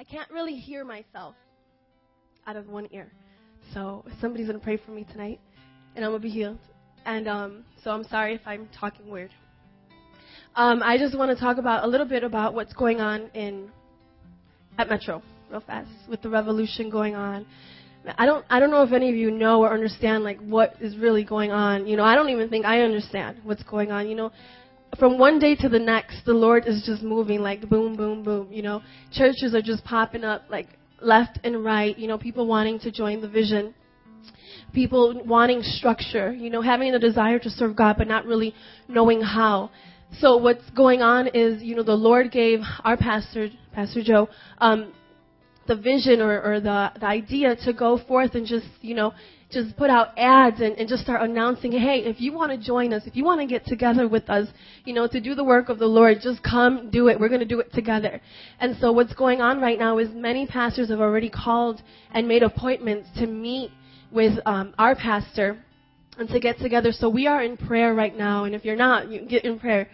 I can't really hear myself out of one ear. So somebody's gonna pray for me tonight, and I'm gonna be healed. And um, so I'm sorry if I'm talking weird. Um, I just want to talk about a little bit about what's going on in at Metro, real fast, with the revolution going on. I don't I don't know if any of you know or understand like what is really going on. You know, I don't even think I understand what's going on. You know, from one day to the next, the Lord is just moving like boom, boom, boom. You know, churches are just popping up like left and right. You know, people wanting to join the vision. People wanting structure, you know, having the desire to serve God, but not really knowing how. So what's going on is, you know, the Lord gave our pastor, Pastor Joe, um, the vision or, or the, the idea to go forth and just, you know, just put out ads and, and just start announcing, hey, if you want to join us, if you want to get together with us, you know, to do the work of the Lord, just come do it. We're going to do it together. And so what's going on right now is many pastors have already called and made appointments to meet with um, our pastor and to get together. So we are in prayer right now. And if you're not, you get in prayer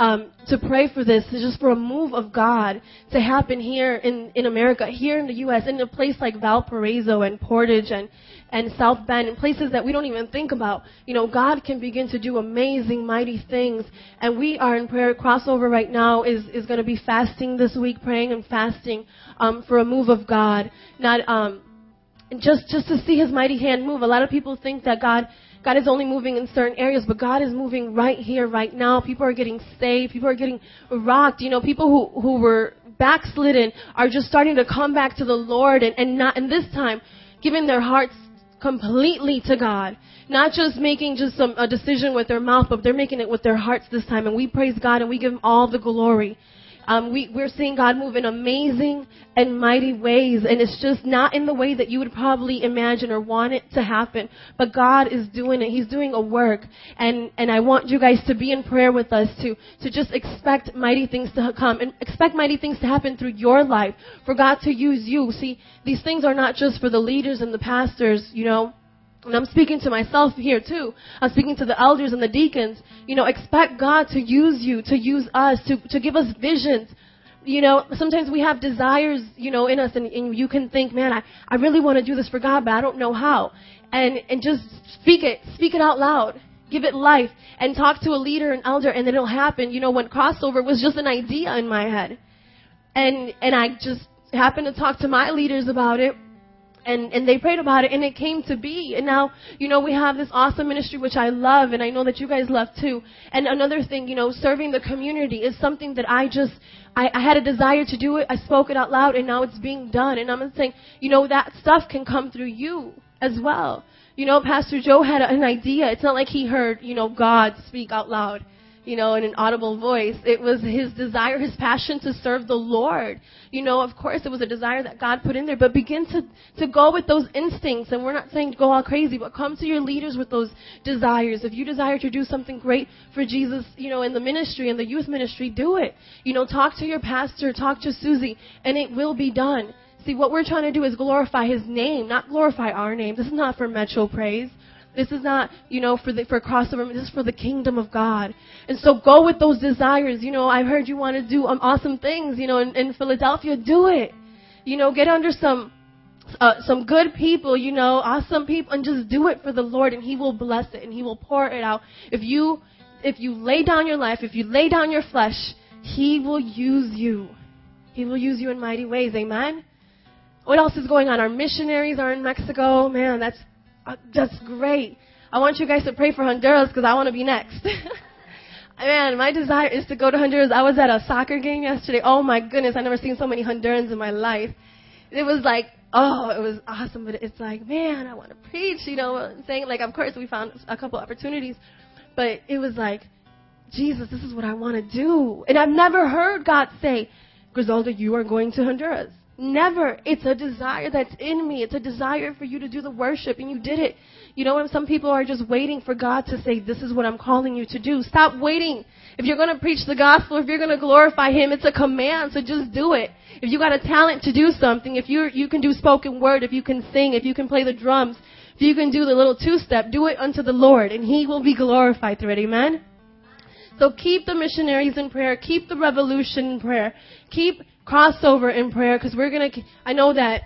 um, to pray for this, just for a move of God to happen here in, in America, here in the U.S., in a place like Valparaiso and Portage and, and South Bend, and places that we don't even think about. You know, God can begin to do amazing, mighty things. And we are in prayer. Crossover right now is, is going to be fasting this week, praying and fasting um, for a move of God. Not um, just just to see His mighty hand move. A lot of people think that God God is only moving in certain areas, but God is moving right here, right now. People are getting saved. People are getting rocked. You know, people who, who were backslidden are just starting to come back to the Lord and, and not, and this time, giving their hearts completely to God. Not just making just some, a decision with their mouth, but they're making it with their hearts this time. And we praise God and we give Him all the glory. Um, we, we're seeing God move in amazing and mighty ways, and it's just not in the way that you would probably imagine or want it to happen. But God is doing it. He's doing a work, and and I want you guys to be in prayer with us to to just expect mighty things to come and expect mighty things to happen through your life for God to use you. See, these things are not just for the leaders and the pastors, you know and I'm speaking to myself here too. I'm speaking to the elders and the deacons. You know, expect God to use you, to use us, to, to give us visions. You know, sometimes we have desires, you know, in us and, and you can think, man, I, I really want to do this for God, but I don't know how. And, and just speak it. Speak it out loud. Give it life. And talk to a leader, an elder, and then it'll happen. You know, when crossover was just an idea in my head. And, and I just happened to talk to my leaders about it and and they prayed about it and it came to be. And now you know we have this awesome ministry which i love and i know that you guys love too. And another thing you know serving the community is something that i just I, I had a desire to do it. I spoke it out loud and now it's being done. And i'm saying you know that stuff can come through you as well. You know pastor joe had an idea. It's not like he heard you know god speak out loud you know, in an audible voice. It was his desire, his passion to serve the Lord. You know, of course, it was a desire that God put in there, but begin to, to go with those instincts. And we're not saying go all crazy, but come to your leaders with those desires. If you desire to do something great for Jesus, you know, in the ministry, in the youth ministry, do it. You know, talk to your pastor, talk to Susie, and it will be done. See, what we're trying to do is glorify His name, not glorify our name. This is not for Metro Praise. This is not, you know, for the, for crossover. This is for the kingdom of God. And so go with those desires. You know, I've heard you want to do um, awesome things, you know, in, in Philadelphia. Do it. You know, get under some, uh, some good people, you know, awesome people, and just do it for the Lord, and He will bless it, and He will pour it out. If you, if you lay down your life, if you lay down your flesh, He will use you. He will use you in mighty ways. Amen. What else is going on? Our missionaries are in Mexico. Man, that's Uh, that's great. I want you guys to pray for Honduras because I want to be next. Man, my desire is to go to Honduras. I was at a soccer game yesterday. Oh my goodness, I've never seen so many Hondurans in my life. It was like, oh, it was awesome, but it's like, man, I want to preach, you know, what I'm saying like, of course we found a couple opportunities, but it was like, Jesus, this is what I want to do. And I've never heard God say, Griselda, you are going to Honduras. Never. It's a desire that's in me. It's a desire for you to do the worship, and you did it. You know, when some people are just waiting for God to say, This is what I'm calling you to do. Stop waiting. If you're going to preach the gospel, if you're going to glorify Him, it's a command, so just do it. If you got a talent to do something, if you you can do spoken word, if you can sing, if you can play the drums, if you can do the little two step, do it unto the Lord, and He will be glorified through it. Amen? So keep the missionaries in prayer. Keep the revolution in prayer. Keep crossover in prayer because we're going to, I know that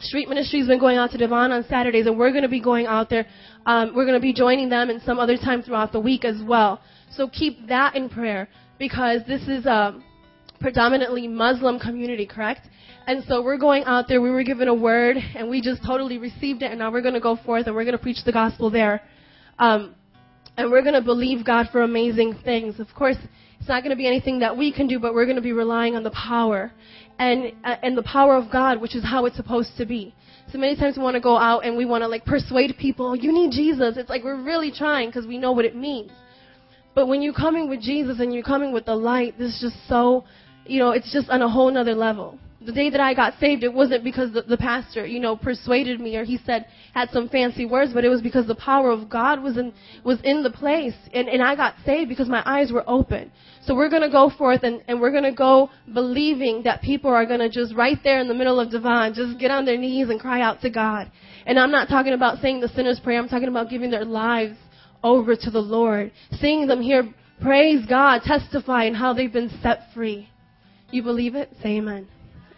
Street Ministry has been going out to Devon on Saturdays, and we're going to be going out there. Um, we're going to be joining them in some other time throughout the week as well. So keep that in prayer because this is a predominantly Muslim community, correct? And so we're going out there. We were given a word, and we just totally received it, and now we're going to go forth and we're going to preach the gospel there. Um, and we're going to believe God for amazing things. Of course, it's not going to be anything that we can do, but we're going to be relying on the power and uh, and the power of God, which is how it's supposed to be. So many times we want to go out and we want to like persuade people, you need Jesus. It's like we're really trying because we know what it means. But when you're coming with Jesus and you're coming with the light, this is just so, you know, it's just on a whole nother level the day that I got saved, it wasn't because the, the pastor, you know, persuaded me or he said had some fancy words, but it was because the power of God was in was in the place, and and I got saved because my eyes were open. So we're gonna go forth and and we're gonna go believing that people are gonna just right there in the middle of divine, just get on their knees and cry out to God. And I'm not talking about saying the sinner's prayer. I'm talking about giving their lives over to the Lord, seeing them here praise God, testifying how they've been set free. You believe it? Say amen.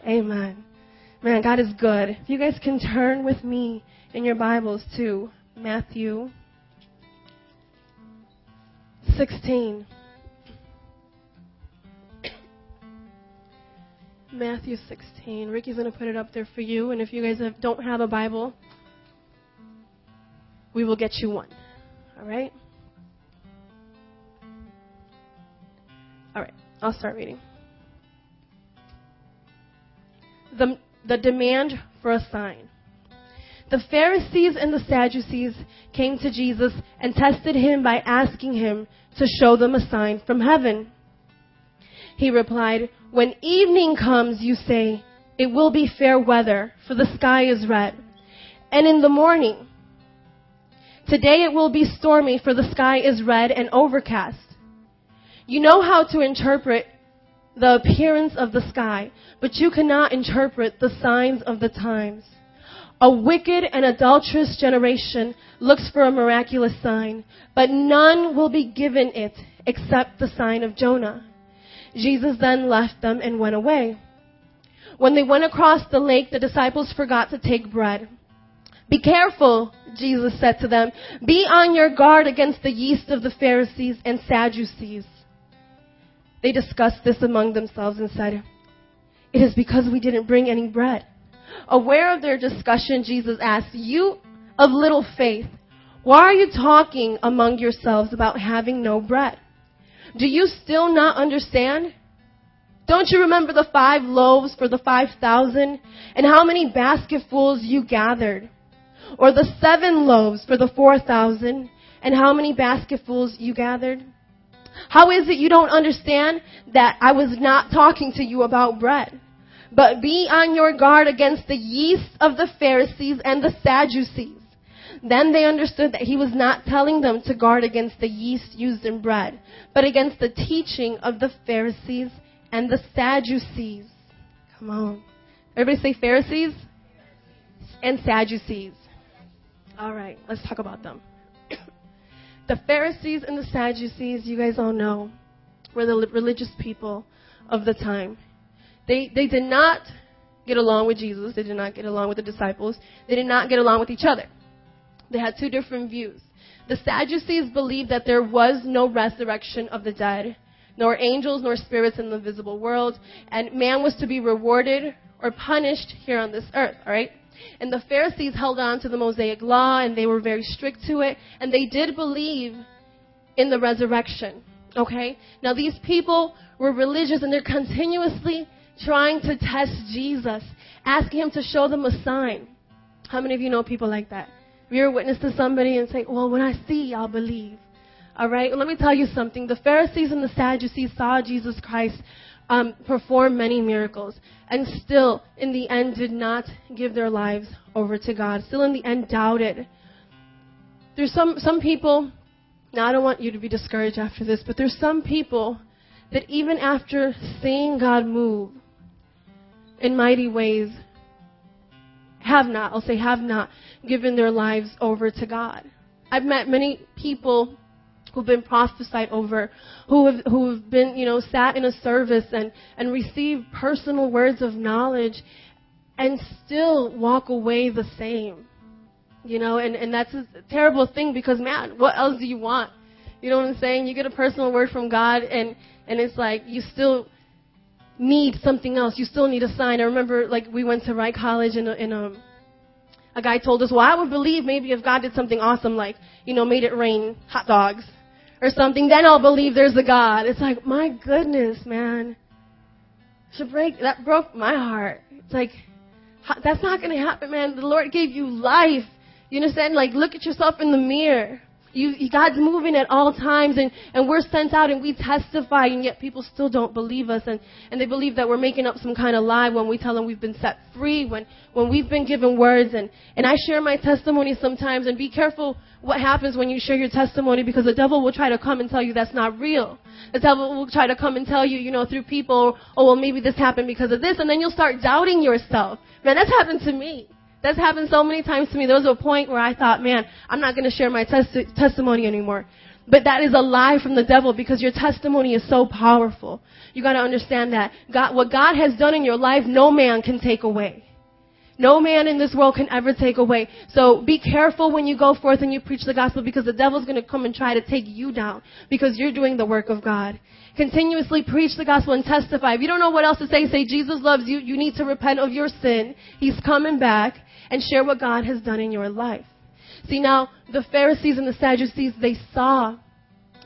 Amen. Man, God is good. If you guys can turn with me in your Bibles to Matthew 16. Matthew 16. Ricky's going to put it up there for you. And if you guys have, don't have a Bible, we will get you one. All right? All right. I'll start reading the, the demand for a sign. The Pharisees and the Sadducees came to Jesus and tested him by asking him to show them a sign from heaven. He replied, When evening comes, you say, It will be fair weather, for the sky is red. And in the morning, Today it will be stormy, for the sky is red and overcast. You know how to interpret the appearance of the sky, but you cannot interpret the signs of the times. A wicked and adulterous generation looks for a miraculous sign, but none will be given it except the sign of Jonah. Jesus then left them and went away. When they went across the lake, the disciples forgot to take bread. Be careful, Jesus said to them. Be on your guard against the yeast of the Pharisees and Sadducees. They discussed this among themselves and said, It is because we didn't bring any bread. Aware of their discussion, Jesus asked, You of little faith, why are you talking among yourselves about having no bread? Do you still not understand? Don't you remember the five loaves for the five thousand and how many basketfuls you gathered? Or the seven loaves for the four thousand and how many basketfuls you gathered? How is it you don't understand that I was not talking to you about bread? But be on your guard against the yeast of the Pharisees and the Sadducees. Then they understood that he was not telling them to guard against the yeast used in bread, but against the teaching of the Pharisees and the Sadducees. Come on. Everybody say Pharisees and Sadducees. All right, let's talk about them. The Pharisees and the Sadducees, you guys all know, were the religious people of the time. They, they did not get along with Jesus. They did not get along with the disciples. They did not get along with each other. They had two different views. The Sadducees believed that there was no resurrection of the dead, nor angels nor spirits in the visible world, and man was to be rewarded or punished here on this earth, alright? And the Pharisees held on to the Mosaic law and they were very strict to it. And they did believe in the resurrection. Okay? Now these people were religious and they're continuously trying to test Jesus, asking him to show them a sign. How many of you know people like that? Have you ever witnessed to somebody and say, well, when I see, I'll believe. All right? Well, let me tell you something. The Pharisees and the Sadducees saw Jesus Christ um, performed many miracles and still, in the end, did not give their lives over to God. Still, in the end, doubted. There's some, some people, now I don't want you to be discouraged after this, but there's some people that even after seeing God move in mighty ways, have not, I'll say have not, given their lives over to God. I've met many people who've been prophesied over, who have, who have been, you know, sat in a service and, and received personal words of knowledge and still walk away the same. You know, and, and that's a terrible thing because man, what else do you want? You know what I'm saying? You get a personal word from God and, and it's like you still need something else. You still need a sign. I remember like we went to Wright College and, and um, a guy told us, well, I would believe maybe if God did something awesome like, you know, made it rain hot dogs or something, then I'll believe there's a God. It's like, my goodness, man. Should break, that broke my heart. It's like, that's not going to happen, man. The Lord gave you life. You understand? Like, look at yourself in the mirror. You, God's moving at all times, and, and we're sent out and we testify, and yet people still don't believe us, and, and they believe that we're making up some kind of lie when we tell them we've been set free, when, when we've been given words. And, and I share my testimony sometimes, and be careful what happens when you share your testimony because the devil will try to come and tell you that's not real. The devil will try to come and tell you, you know, through people, oh, well, maybe this happened because of this, and then you'll start doubting yourself. Man, that's happened to me. That's happened so many times to me. There was a point where I thought, man, I'm not going to share my tes- testimony anymore. But that is a lie from the devil because your testimony is so powerful. You got to understand that God, what God has done in your life, no man can take away. No man in this world can ever take away. So be careful when you go forth and you preach the gospel because the devil's going to come and try to take you down because you're doing the work of God. Continuously preach the gospel and testify. If you don't know what else to say, say Jesus loves you. You need to repent of your sin. He's coming back and share what God has done in your life. See now, the Pharisees and the Sadducees, they saw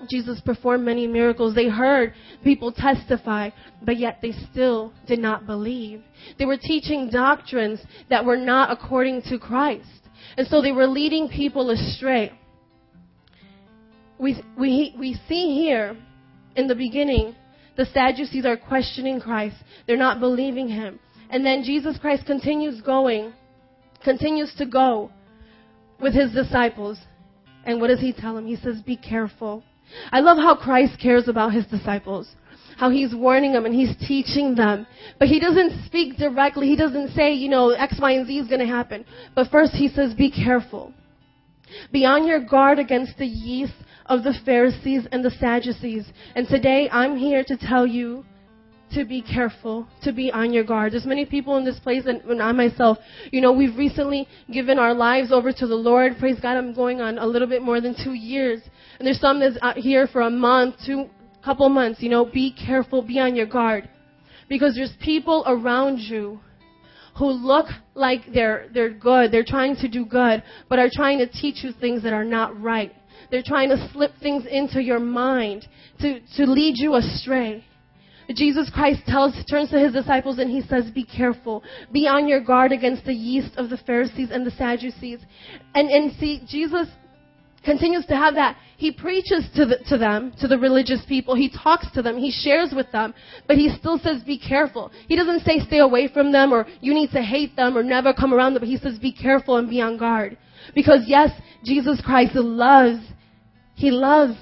Jesus perform many miracles. They heard people testify, but yet they still did not believe. They were teaching doctrines that were not according to Christ. And so they were leading people astray. We, we, we see here in the beginning, the Sadducees are questioning Christ. They're not believing him. And then Jesus Christ continues going continues to go with his disciples. And what does he tell them? He says, Be careful. I love how Christ cares about his disciples. How he's warning them and he's teaching them. But he doesn't speak directly. He doesn't say, you know, X, Y, and Z is going to happen. But first he says, Be careful. Be on your guard against the yeast of the Pharisees and the Sadducees. And today I'm here to tell you to be careful, to be on your guard. There's many people in this place, and, and I myself, you know, we've recently given our lives over to the Lord. Praise God, I'm going on a little bit more than two years. And there's some that's out here for a month, two, couple months. You know, be careful, be on your guard. Because there's people around you who look like they're, they're good, they're trying to do good, but are trying to teach you things that are not right. They're trying to slip things into your mind to, to lead you astray. Jesus Christ tells, turns to his disciples and he says, Be careful. Be on your guard against the yeast of the Pharisees and the Sadducees. And, and see, Jesus continues to have that. He preaches to, the, to them, to the religious people. He talks to them. He shares with them. But he still says, Be careful. He doesn't say, Stay away from them or you need to hate them or never come around them. But he says, Be careful and be on guard. Because yes, Jesus Christ loves, he loves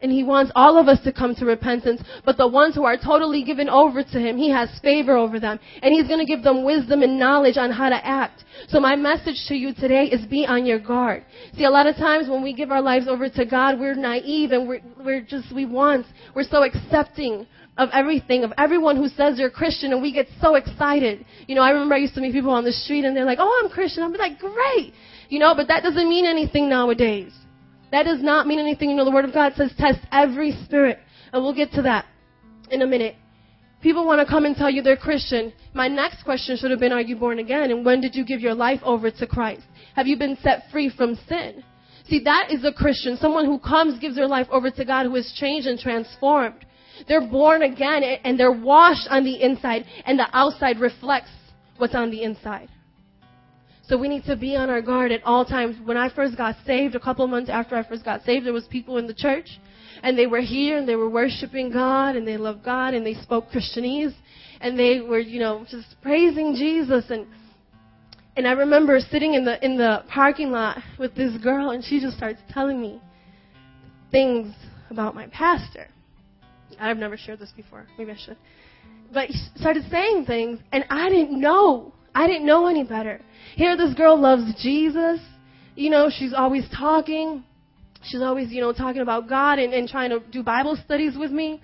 and he wants all of us to come to repentance. But the ones who are totally given over to him, he has favor over them. And he's going to give them wisdom and knowledge on how to act. So my message to you today is be on your guard. See, a lot of times when we give our lives over to God, we're naive and we're, we're just, we want, we're so accepting of everything, of everyone who says they're Christian, and we get so excited. You know, I remember I used to meet people on the street and they're like, oh, I'm Christian. I'm like, great. You know, but that doesn't mean anything nowadays. That does not mean anything. You know, the Word of God says test every spirit. And we'll get to that in a minute. People want to come and tell you they're Christian. My next question should have been, are you born again? And when did you give your life over to Christ? Have you been set free from sin? See, that is a Christian. Someone who comes, gives their life over to God, who is changed and transformed. They're born again and they're washed on the inside and the outside reflects what's on the inside. So we need to be on our guard at all times. When I first got saved, a couple months after I first got saved, there was people in the church and they were here and they were worshiping God and they loved God and they spoke Christianese and they were, you know, just praising Jesus and and I remember sitting in the in the parking lot with this girl and she just starts telling me things about my pastor. I've never shared this before. Maybe I should. But she started saying things and I didn't know. I didn't know any better. Here, this girl loves Jesus. You know, she's always talking. she's always, you know, talking about God and, and trying to do Bible studies with me.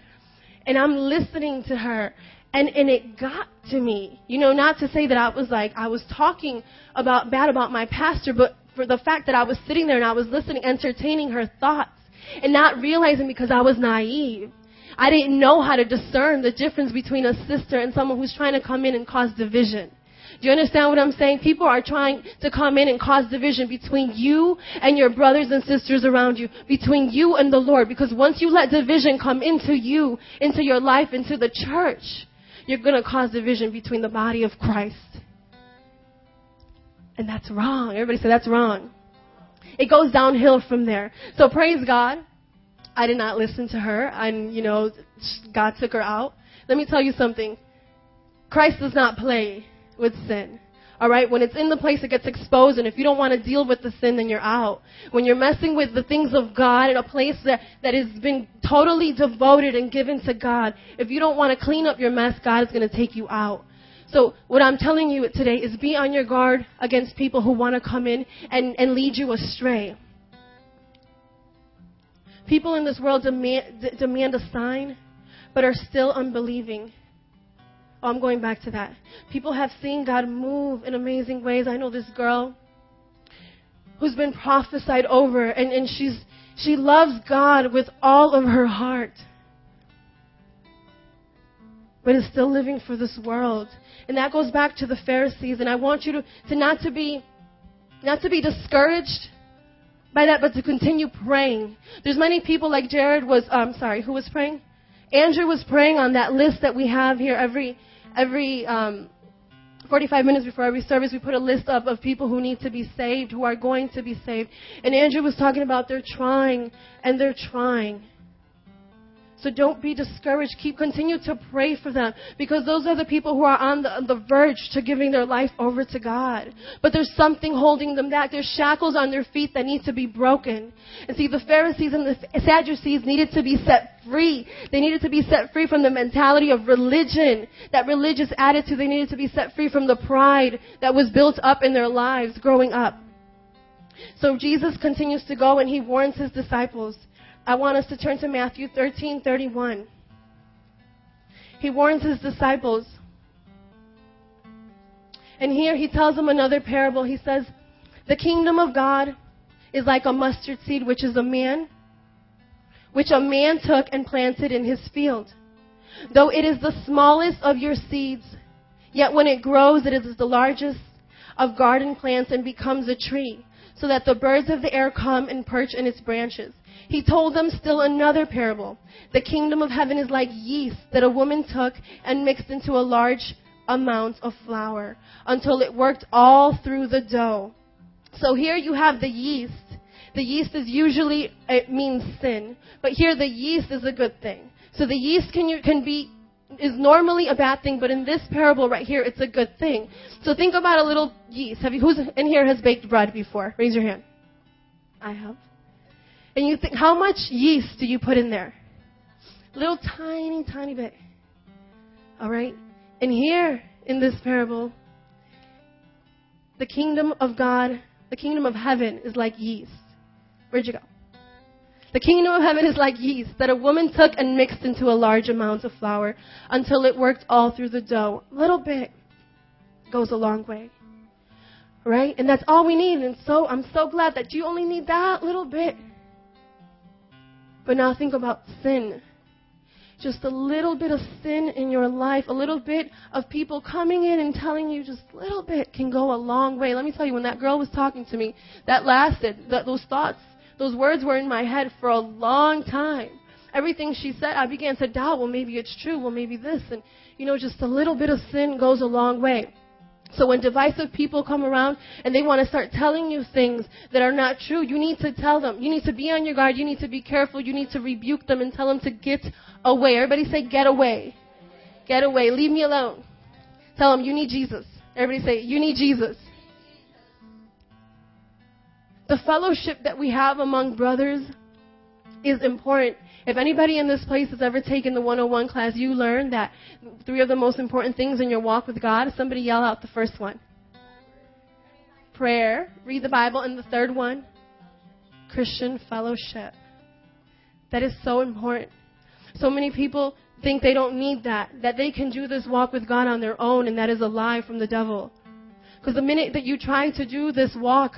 And I'm listening to her. And, and it got to me. You know, not to say that I was like, I was talking about, bad about my pastor, but for the fact that I was sitting there and I was listening, entertaining her thoughts and not realizing because I was naive. I didn't know how to discern the difference between a sister and someone who's trying to come in and cause division. Do you understand what I'm saying? People are trying to come in and cause division between you and your brothers and sisters around you, between you and the Lord. Because once you let division come into you, into your life, into the church, you're going to cause division between the body of Christ. And that's wrong. Everybody say that's wrong. It goes downhill from there. So praise God. I did not listen to her, and you know, God took her out. Let me tell you something. Christ does not play with sin. All right, when it's in the place, it gets exposed, and if you don't want to deal with the sin, then you're out. When you're messing with the things of God in a place that, that has been totally devoted and given to God, if you don't want to clean up your mess, God is going to take you out. So what I'm telling you today is be on your guard against people who want to come in and, and lead you astray. People in this world demand, d- demand a sign, but are still unbelieving. Oh, I'm going back to that. People have seen God move in amazing ways. I know this girl who's been prophesied over, and, and she's, she loves God with all of her heart, but is still living for this world. And that goes back to the Pharisees, and I want you to, to not to be not to be discouraged by that, but to continue praying. There's many people like Jared was, I'm um, sorry, who was praying? Andrew was praying on that list that we have here every, every, um, 45 minutes before every service, we put a list up of people who need to be saved, who are going to be saved. And Andrew was talking about they're trying and they're trying. So don't be discouraged. Keep continue to pray for them because those are the people who are on the, on the verge to giving their life over to God. But there's something holding them back. There's shackles on their feet that need to be broken. And see, the Pharisees and the Sadducees needed to be set free. They needed to be set free from the mentality of religion, that religious attitude. They needed to be set free from the pride that was built up in their lives growing up. So Jesus continues to go and he warns his disciples. I want us to turn to Matthew 13:31. He warns his disciples. And here he tells them another parable. He says, "The kingdom of God is like a mustard seed which is a man which a man took and planted in his field. Though it is the smallest of your seeds, yet when it grows it is the largest of garden plants and becomes a tree, so that the birds of the air come and perch in its branches." He told them still another parable. The kingdom of heaven is like yeast that a woman took and mixed into a large amount of flour until it worked all through the dough. So here you have the yeast. The yeast is usually, it means sin. But here the yeast is a good thing. So the yeast can, can be, is normally a bad thing, but in this parable right here, it's a good thing. So think about a little yeast. Have you, who's in here has baked bread before? Raise your hand. I have. And you think, how much yeast do you put in there? Little tiny, tiny bit. All right? And here in this parable, the kingdom of God, the kingdom of heaven is like yeast. Where'd you go? The kingdom of heaven is like yeast that a woman took and mixed into a large amount of flour until it worked all through the dough. A little bit goes a long way. Right? And that's all we need. And so I'm so glad that you only need that little bit. But now think about sin. Just a little bit of sin in your life, a little bit of people coming in and telling you just a little bit can go a long way. Let me tell you, when that girl was talking to me, that lasted, that, those thoughts, those words were in my head for a long time. Everything she said, I began to doubt, well, maybe it's true, well, maybe this. And, you know, just a little bit of sin goes a long way. So when divisive people come around and they want to start telling you things that are not true, you need to tell them. You need to be on your guard. You need to be careful. You need to rebuke them and tell them to get away. Everybody say, get away. Get away. Leave me alone. Tell them, you need Jesus. Everybody say, you need Jesus. The fellowship that we have among brothers is important. If anybody in this place has ever taken the 101 class, you learn that three of the most important things in your walk with God. Somebody yell out the first one. Prayer, read the Bible, and the third one, Christian fellowship. That is so important. So many people think they don't need that, that they can do this walk with God on their own, and that is a lie from the devil. Because the minute that you try to do this walk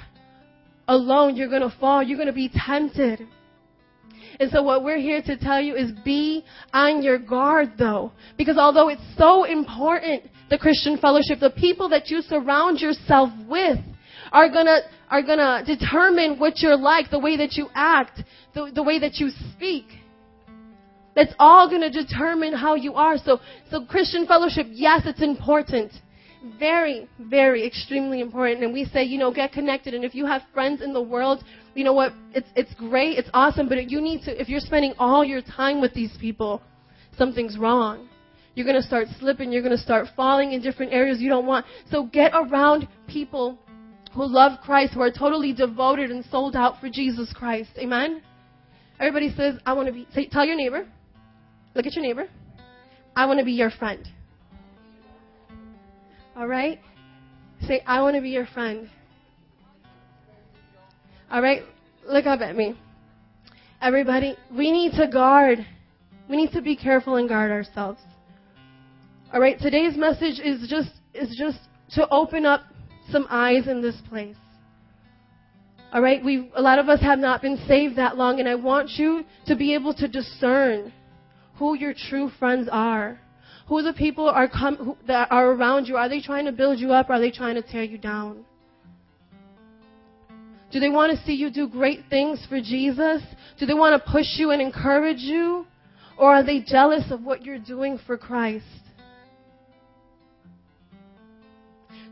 alone, you're going to fall. You're going to be tempted. And so what we're here to tell you is be on your guard though. Because although it's so important, the Christian fellowship, the people that you surround yourself with are gonna, are gonna determine what you're like, the way that you act, the, the way that you speak. That's all gonna determine how you are. So, so Christian fellowship, yes, it's important very, very extremely important. And we say, you know, get connected. And if you have friends in the world, you know what? It's, it's great. It's awesome. But you need to, if you're spending all your time with these people, something's wrong. You're going to start slipping. You're going to start falling in different areas you don't want. So get around people who love Christ, who are totally devoted and sold out for Jesus Christ. Amen? Everybody says, I want to be, say, tell your neighbor, look at your neighbor, I want to be your friend. All right? Say, I want to be your friend. All right? Look up at me. Everybody, we need to guard. We need to be careful and guard ourselves. All right? Today's message is just is just to open up some eyes in this place. All right? We a lot of us have not been saved that long and I want you to be able to discern who your true friends are. Who the people are come, who, that are around you? Are they trying to build you up? Are they trying to tear you down? Do they want to see you do great things for Jesus? Do they want to push you and encourage you? Or are they jealous of what you're doing for Christ?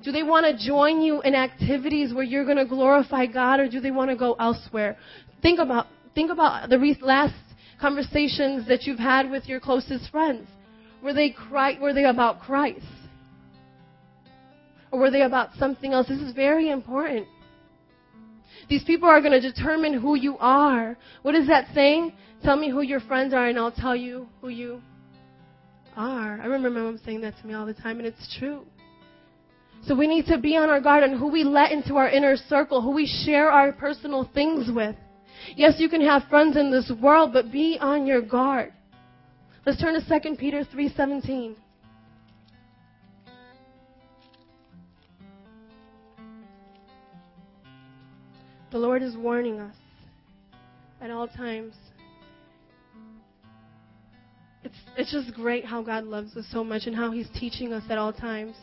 Do they want to join you in activities where you're going to glorify God or do they want to go elsewhere? Think about, think about the last conversations that you've had with your closest friends. Were they, were they about Christ? Or were they about something else? This is very important. These people are going to determine who you are. What is that saying? Tell me who your friends are and I'll tell you who you are. I remember my mom saying that to me all the time and it's true. So we need to be on our guard on who we let into our inner circle, who we share our personal things with. Yes, you can have friends in this world, but be on your guard. Let's turn to 2 Peter 3:17. The Lord is warning us at all times. It's, it's just great how God loves us so much and how He's teaching us at all times.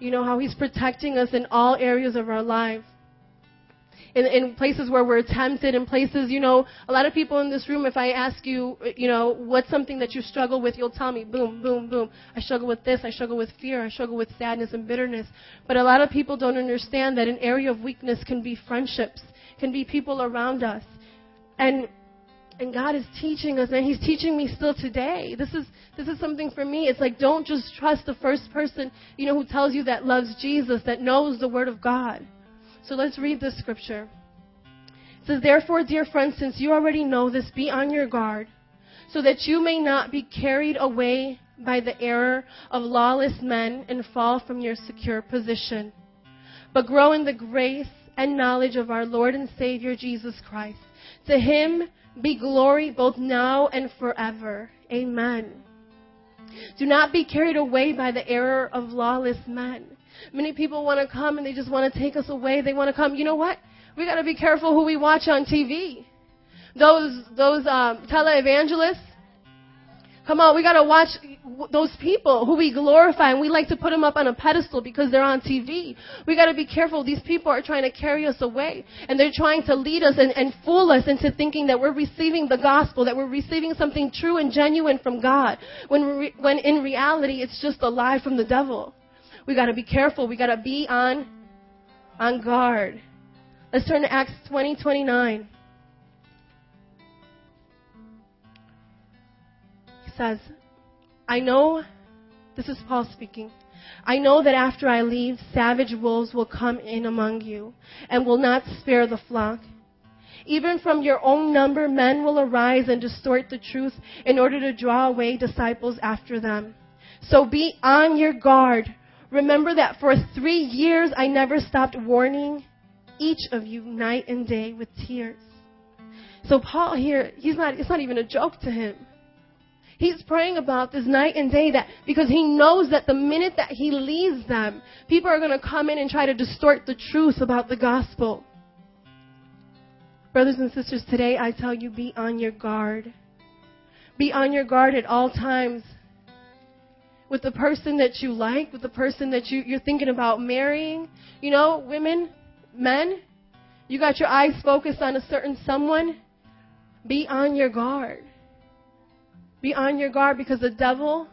You know, how He's protecting us in all areas of our lives in, in places where we're tempted, in places, you know, a lot of people in this room, if I ask you, you know, what's something that you struggle with, you'll tell me, boom, boom, boom. I struggle with this, I struggle with fear, I struggle with sadness and bitterness. But a lot of people don't understand that an area of weakness can be friendships, can be people around us. And and God is teaching us, and He's teaching me still today. This is this is something for me. It's like don't just trust the first person you know who tells you that loves Jesus, that knows the Word of God. So let's read this scripture. It says, Therefore, dear friends, since you already know this, be on your guard, so that you may not be carried away by the error of lawless men and fall from your secure position, but grow in the grace and knowledge of our Lord and Savior Jesus Christ. To him be glory both now and forever. Amen. Do not be carried away by the error of lawless men. Many people want to come and they just want to take us away. They want to come. You know what? We got to be careful who we watch on TV. Those those um, televangelists. Come on, we got to watch those people who we glorify and we like to put them up on a pedestal because they're on TV. We got to be careful. These people are trying to carry us away and they're trying to lead us and, and fool us into thinking that we're receiving the gospel, that we're receiving something true and genuine from God when, re- when in reality it's just a lie from the devil. We got to be careful. We got to be on on guard. Let's turn to Acts 20, 29. He says, I know, this is Paul speaking. I know that after I leave, savage wolves will come in among you and will not spare the flock. Even from your own number, men will arise and distort the truth in order to draw away disciples after them. So be on your guard. Remember that for three years I never stopped warning each of you night and day with tears. So Paul here, he's not, it's not even a joke to him. He's praying about this night and day that because he knows that the minute that he leaves them, people are going to come in and try to distort the truth about the gospel. Brothers and sisters, today I tell you be on your guard. Be on your guard at all times with the person that you like, with the person that you, you're thinking about marrying. You know, women, men, you got your eyes focused on a certain someone. Be on your guard. Be on your guard because the devil,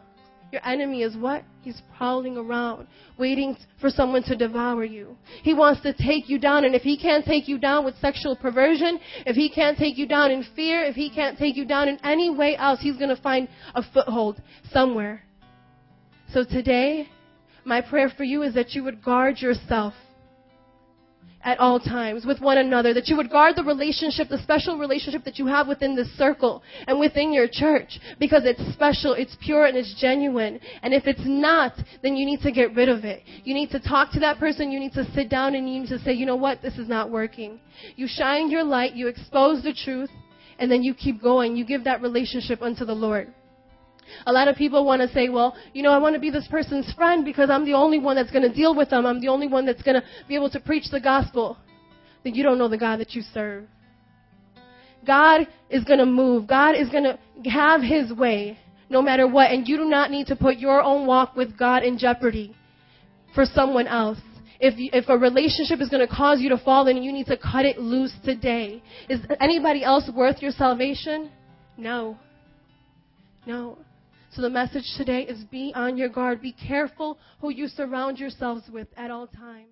your enemy, is what? He's prowling around, waiting for someone to devour you. He wants to take you down, and if he can't take you down with sexual perversion, if he can't take you down in fear, if he can't take you down in any way else, he's going to find a foothold somewhere. So today, my prayer for you is that you would guard yourself at all times with one another, that you would guard the relationship, the special relationship that you have within this circle and within your church because it's special, it's pure, and it's genuine. And if it's not, then you need to get rid of it. You need to talk to that person, you need to sit down and you need to say, you know what, this is not working. You shine your light, you expose the truth, and then you keep going. You give that relationship unto the Lord. A lot of people want to say, well, you know, I want to be this person's friend because I'm the only one that's going to deal with them. I'm the only one that's going to be able to preach the gospel. Then you don't know the God that you serve. God is going to move. God is going to have his way no matter what. And you do not need to put your own walk with God in jeopardy for someone else. If, if a relationship is going to cause you to fall, then you need to cut it loose today. Is anybody else worth your salvation? No. No. So the message today is be on your guard. Be careful who you surround yourselves with at all times.